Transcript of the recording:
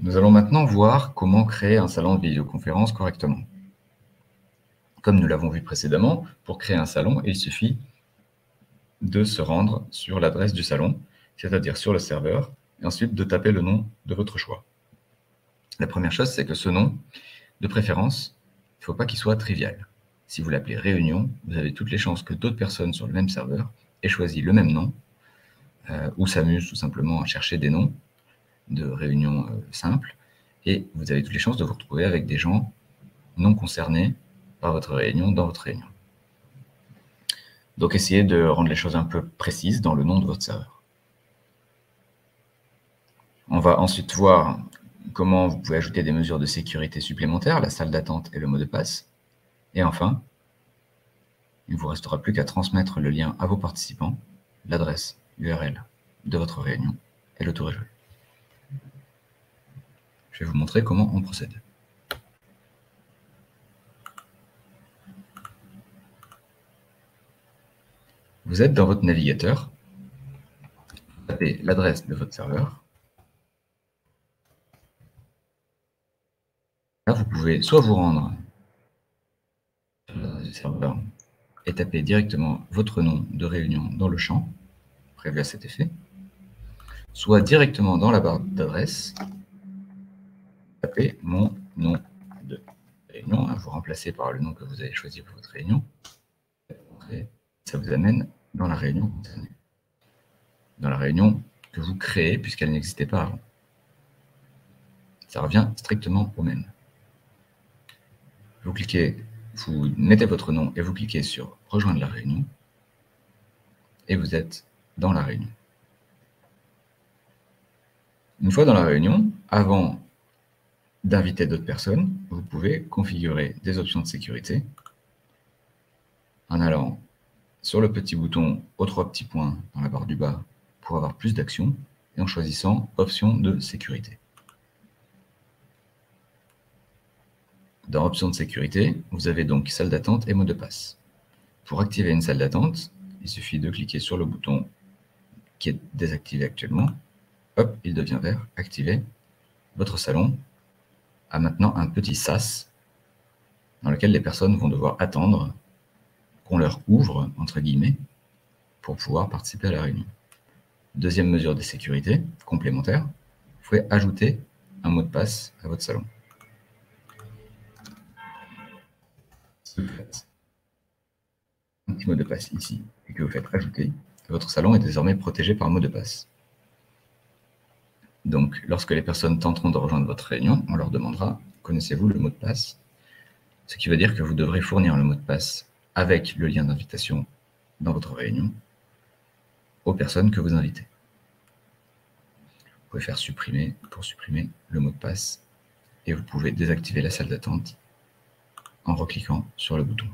Nous allons maintenant voir comment créer un salon de vidéoconférence correctement. Comme nous l'avons vu précédemment, pour créer un salon, il suffit de se rendre sur l'adresse du salon, c'est-à-dire sur le serveur, et ensuite de taper le nom de votre choix. La première chose, c'est que ce nom, de préférence, il ne faut pas qu'il soit trivial. Si vous l'appelez réunion, vous avez toutes les chances que d'autres personnes sur le même serveur aient choisi le même nom, euh, ou s'amusent tout simplement à chercher des noms de réunions euh, simples, et vous avez toutes les chances de vous retrouver avec des gens non concernés par votre réunion dans votre réunion. Donc essayez de rendre les choses un peu précises dans le nom de votre serveur. On va ensuite voir comment vous pouvez ajouter des mesures de sécurité supplémentaires, la salle d'attente et le mot de passe. Et enfin, il ne vous restera plus qu'à transmettre le lien à vos participants, l'adresse URL de votre réunion et le tour est joué. Je vais vous montrer comment on procède. Vous êtes dans votre navigateur, vous tapez l'adresse de votre serveur. Là, vous pouvez soit vous rendre sur serveur et taper directement votre nom de réunion dans le champ prévu à cet effet, soit directement dans la barre d'adresse, tapez mon nom de réunion, hein, vous remplacez par le nom que vous avez choisi pour votre réunion, ça vous amène dans la réunion Dans la réunion que vous créez puisqu'elle n'existait pas avant. Ça revient strictement au même. Vous cliquez, vous mettez votre nom et vous cliquez sur Rejoindre la réunion et vous êtes dans la réunion. Une fois dans la réunion, avant d'inviter d'autres personnes, vous pouvez configurer des options de sécurité en allant sur le petit bouton aux trois petits points dans la barre du bas pour avoir plus d'actions et en choisissant Options de sécurité. Dans Options de sécurité, vous avez donc salle d'attente et mot de passe. Pour activer une salle d'attente, il suffit de cliquer sur le bouton qui est désactivé actuellement. Hop, il devient vert, activé. Votre salon a maintenant un petit SAS dans lequel les personnes vont devoir attendre qu'on leur ouvre, entre guillemets, pour pouvoir participer à la réunion. Deuxième mesure de sécurité complémentaire, vous pouvez ajouter un mot de passe à votre salon. Un petit mot de passe ici et que vous faites ajouter, votre salon est désormais protégé par un mot de passe. Donc, lorsque les personnes tenteront de rejoindre votre réunion, on leur demandera « Connaissez-vous le mot de passe ?» Ce qui veut dire que vous devrez fournir le mot de passe avec le lien d'invitation dans votre réunion aux personnes que vous invitez. Vous pouvez faire supprimer pour supprimer le mot de passe et vous pouvez désactiver la salle d'attente en recliquant sur le bouton.